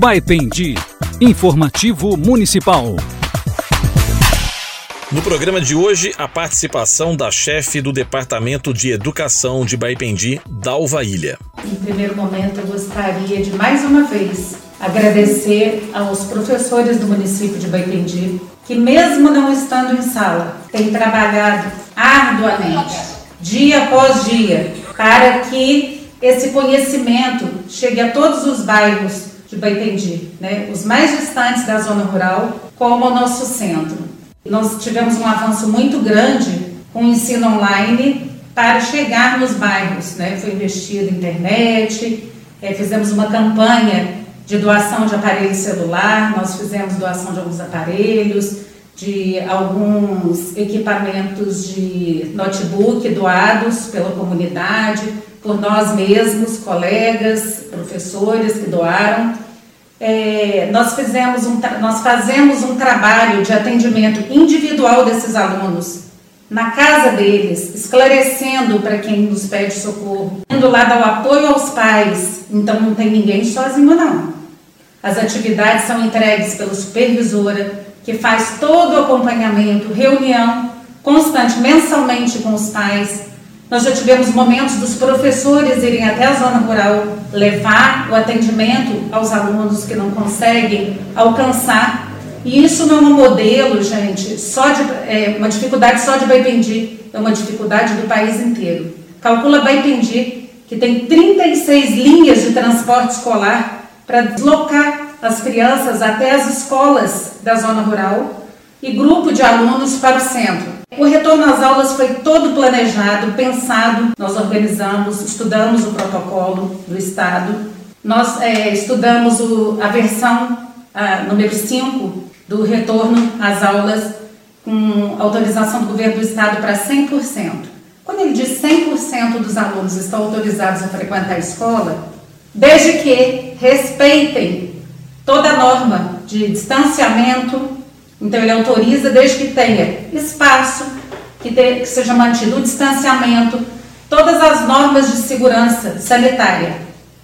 Baipendi. Informativo Municipal. No programa de hoje, a participação da chefe do Departamento de Educação de Baipendi, Dalva Ilha. Em primeiro momento, eu gostaria de mais uma vez agradecer aos professores do município de Baipendi, que mesmo não estando em sala, têm trabalhado arduamente, dia após dia, para que esse conhecimento chegue a todos os bairros de Baipendi, né? os mais distantes da zona rural, como o nosso centro. Nós tivemos um avanço muito grande com o ensino online para chegar nos bairros. Né? Foi investido internet, é, fizemos uma campanha de doação de aparelho celular, nós fizemos doação de alguns aparelhos, de alguns equipamentos de notebook doados pela comunidade, por nós mesmos, colegas, professores que doaram é, nós, fizemos um, nós fazemos um trabalho de atendimento individual desses alunos, na casa deles, esclarecendo para quem nos pede socorro, indo lá dar o apoio aos pais, então não tem ninguém sozinho não. As atividades são entregues pela supervisora, que faz todo o acompanhamento, reunião constante, mensalmente com os pais, nós já tivemos momentos dos professores irem até a zona rural levar o atendimento aos alunos que não conseguem alcançar. E isso não é um modelo, gente, só de, é, uma dificuldade só de Baipendi, é uma dificuldade do país inteiro. Calcula Baipendi, que tem 36 linhas de transporte escolar para deslocar as crianças até as escolas da zona rural e grupo de alunos para o centro. O retorno às aulas foi todo planejado, pensado. Nós organizamos, estudamos o protocolo do Estado, nós é, estudamos o, a versão a, número 5 do retorno às aulas com autorização do governo do Estado para 100%. Quando ele diz 100% dos alunos estão autorizados a frequentar a escola, desde que respeitem toda a norma de distanciamento então ele autoriza desde que tenha espaço, que, que seja mantido o distanciamento, todas as normas de segurança sanitária.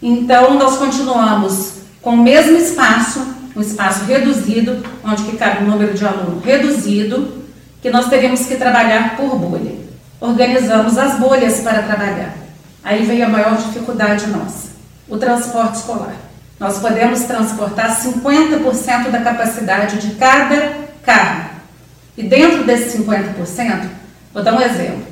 Então nós continuamos com o mesmo espaço, um espaço reduzido, onde que cabe um número de aluno reduzido, que nós teríamos que trabalhar por bolha. Organizamos as bolhas para trabalhar. Aí veio a maior dificuldade nossa, o transporte escolar. Nós podemos transportar 50% da capacidade de cada carro. E dentro desses 50%, vou dar um exemplo.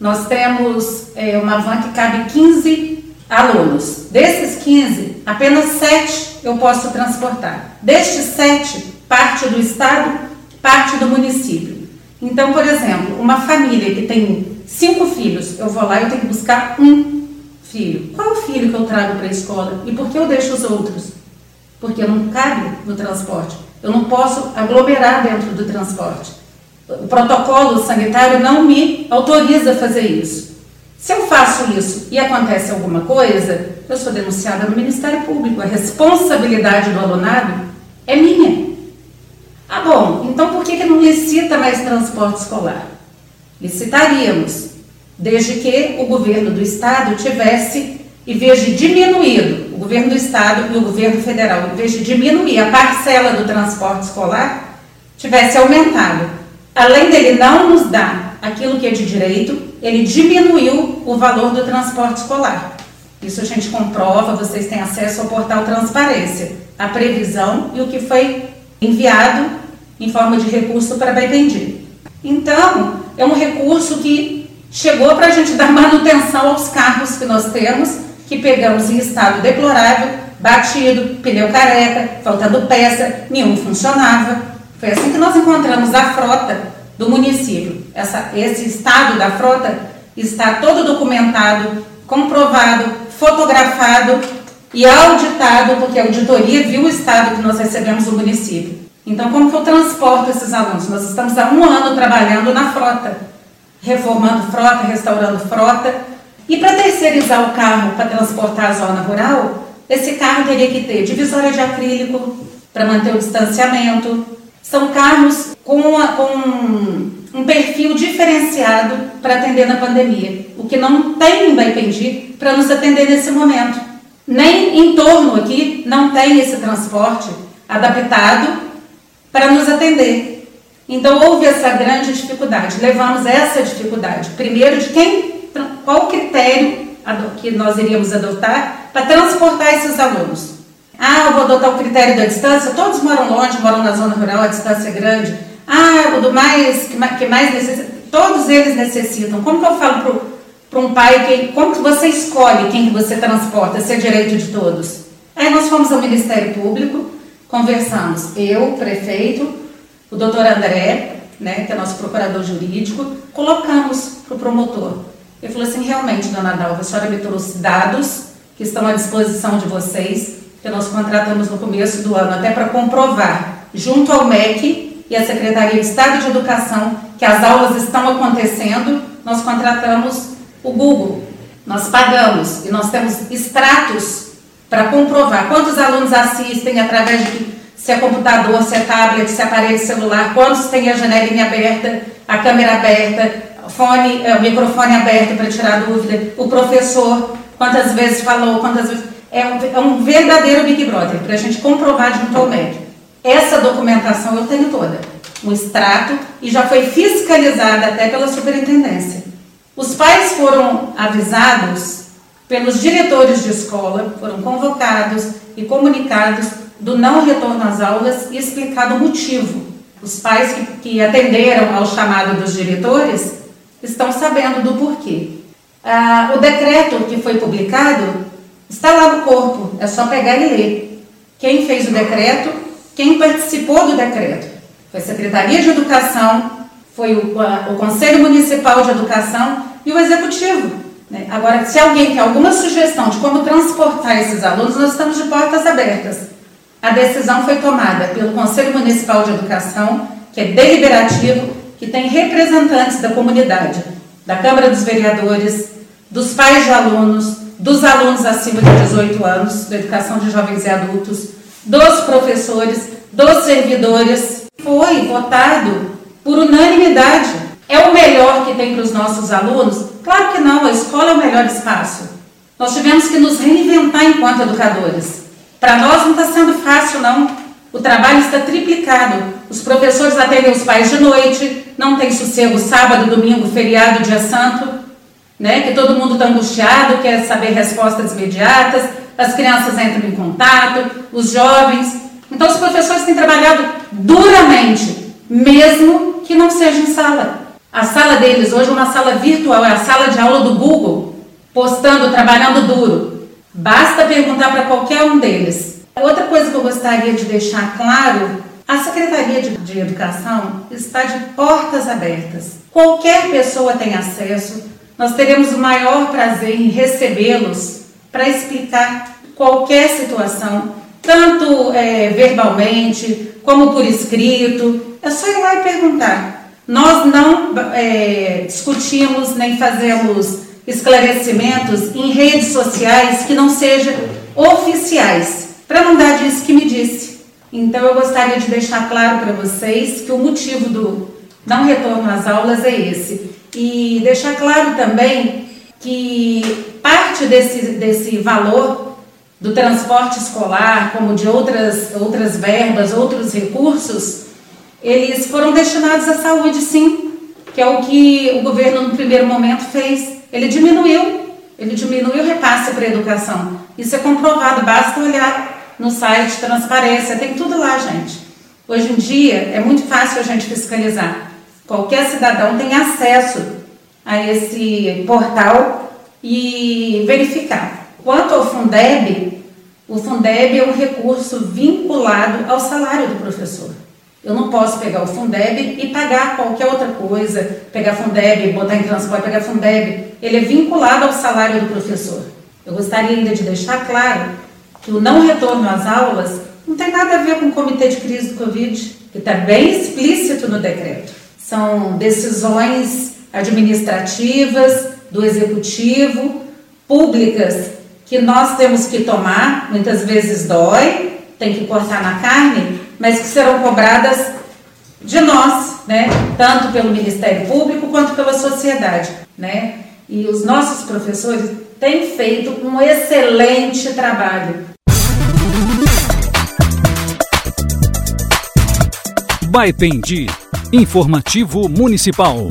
Nós temos é, uma van que cabe 15 alunos. Desses 15, apenas 7 eu posso transportar. Destes 7, parte do estado, parte do município. Então, por exemplo, uma família que tem cinco filhos, eu vou lá e tenho que buscar um filho. Qual filho que eu trago para a escola e por que eu deixo os outros? Porque não cabe no transporte. Eu não posso aglomerar dentro do transporte. O protocolo sanitário não me autoriza a fazer isso. Se eu faço isso e acontece alguma coisa, eu sou denunciada no Ministério Público. A responsabilidade do alunado é minha. Ah, bom, então por que, que não licita mais transporte escolar? Licitaríamos desde que o governo do estado tivesse, em vez de diminuído, o governo do estado e o governo federal, em vez de diminuir a parcela do transporte escolar, tivesse aumentado. Além dele não nos dar aquilo que é de direito, ele diminuiu o valor do transporte escolar. Isso a gente comprova, vocês têm acesso ao portal Transparência, a previsão e o que foi enviado em forma de recurso para Baipendi. Então, é um recurso que chegou para a gente dar manutenção aos carros que nós temos, que pegamos em estado deplorável, batido, pneu careca, faltando peça, nenhum funcionava. Foi assim que nós encontramos a frota do município. Essa, esse estado da frota está todo documentado, comprovado, fotografado e auditado, porque a auditoria viu o estado que nós recebemos do município. Então, como que eu transporto esses alunos? Nós estamos há um ano trabalhando na frota reformando frota, restaurando frota. E para terceirizar o carro para transportar a zona rural, esse carro teria que ter divisória de acrílico para manter o distanciamento. São carros com, a, com um perfil diferenciado para atender na pandemia, o que não tem em Baipendi para nos atender nesse momento. Nem em torno aqui não tem esse transporte adaptado para nos atender. Então houve essa grande dificuldade. Levamos essa dificuldade, primeiro de quem, qual critério que nós iríamos adotar para transportar esses alunos. Ah, eu vou adotar o critério da distância. Todos moram longe, moram na zona rural, a distância é grande. Ah, o do mais que mais necessita. Todos eles necessitam. Como que eu falo para um pai que como que você escolhe quem que você transporta? Se é direito de todos. Aí nós fomos ao Ministério Público, conversamos. Eu, prefeito, o doutor André, né, que é nosso procurador jurídico, colocamos para o promotor. Ele falou assim, realmente, dona Dalva, a senhora me trouxe dados que estão à disposição de vocês, que nós contratamos no começo do ano, até para comprovar, junto ao MEC e à Secretaria de Estado de Educação, que as aulas estão acontecendo, nós contratamos o Google. Nós pagamos e nós temos extratos para comprovar quantos alunos assistem através de se é computador, se é tablet, se é aparelho celular, quantos têm a janelinha aberta, a câmera aberta, fone, é, o microfone aberto para tirar dúvida, o professor, quantas vezes falou, quantas vezes. É um, é um verdadeiro Big Brother, para a gente comprovar junto ao MEC. Essa documentação eu tenho toda, um extrato, e já foi fiscalizada até pela superintendência. Os pais foram avisados pelos diretores de escola, foram convocados e comunicados do não retorno às aulas e explicado o motivo. Os pais que, que atenderam ao chamado dos diretores estão sabendo do porquê. Ah, o decreto que foi publicado está lá no corpo, é só pegar e ler. Quem fez o decreto, quem participou do decreto. Foi a Secretaria de Educação, foi o, o Conselho Municipal de Educação e o Executivo. Né? Agora, se alguém quer alguma sugestão de como transportar esses alunos, nós estamos de portas abertas. A decisão foi tomada pelo Conselho Municipal de Educação, que é deliberativo, que tem representantes da comunidade, da Câmara dos Vereadores, dos pais de alunos, dos alunos acima de 18 anos, da educação de jovens e adultos, dos professores, dos servidores. Foi votado por unanimidade. É o melhor que tem para os nossos alunos? Claro que não, a escola é o melhor espaço. Nós tivemos que nos reinventar enquanto educadores. Para nós não está sendo fácil, não. O trabalho está triplicado. Os professores atendem os pais de noite, não tem sossego sábado, domingo, feriado, dia santo, né? Que todo mundo está angustiado, quer saber respostas imediatas, as crianças entram em contato, os jovens. Então os professores têm trabalhado duramente, mesmo que não seja em sala. A sala deles hoje é uma sala virtual, é a sala de aula do Google, postando, trabalhando duro. Basta perguntar para qualquer um deles. Outra coisa que eu gostaria de deixar claro, a Secretaria de, de Educação está de portas abertas. Qualquer pessoa tem acesso. Nós teremos o maior prazer em recebê-los para explicar qualquer situação, tanto é, verbalmente como por escrito. É só ir lá e perguntar. Nós não é, discutimos nem fazemos esclarecimentos em redes sociais que não sejam oficiais para não dar disso que me disse. Então eu gostaria de deixar claro para vocês que o motivo do não retorno às aulas é esse. E deixar claro também que parte desse, desse valor do transporte escolar, como de outras, outras verbas, outros recursos, eles foram destinados à saúde, sim, que é o que o governo no primeiro momento fez. Ele diminuiu, ele diminuiu o repasse para a educação. Isso é comprovado, basta olhar no site Transparência, tem tudo lá, gente. Hoje em dia é muito fácil a gente fiscalizar. Qualquer cidadão tem acesso a esse portal e verificar. Quanto ao Fundeb, o Fundeb é um recurso vinculado ao salário do professor. Eu não posso pegar o Fundeb e pagar qualquer outra coisa, pegar Fundeb, botar em transporte, pegar Fundeb. Ele é vinculado ao salário do professor. Eu gostaria ainda de deixar claro que o não retorno às aulas não tem nada a ver com o comitê de crise do Covid, que está bem explícito no decreto. São decisões administrativas do executivo, públicas, que nós temos que tomar, muitas vezes dói, tem que cortar na carne, mas que serão cobradas de nós, né? Tanto pelo Ministério Público quanto pela sociedade, né? E os nossos professores têm feito um excelente trabalho. Baipendi, informativo municipal.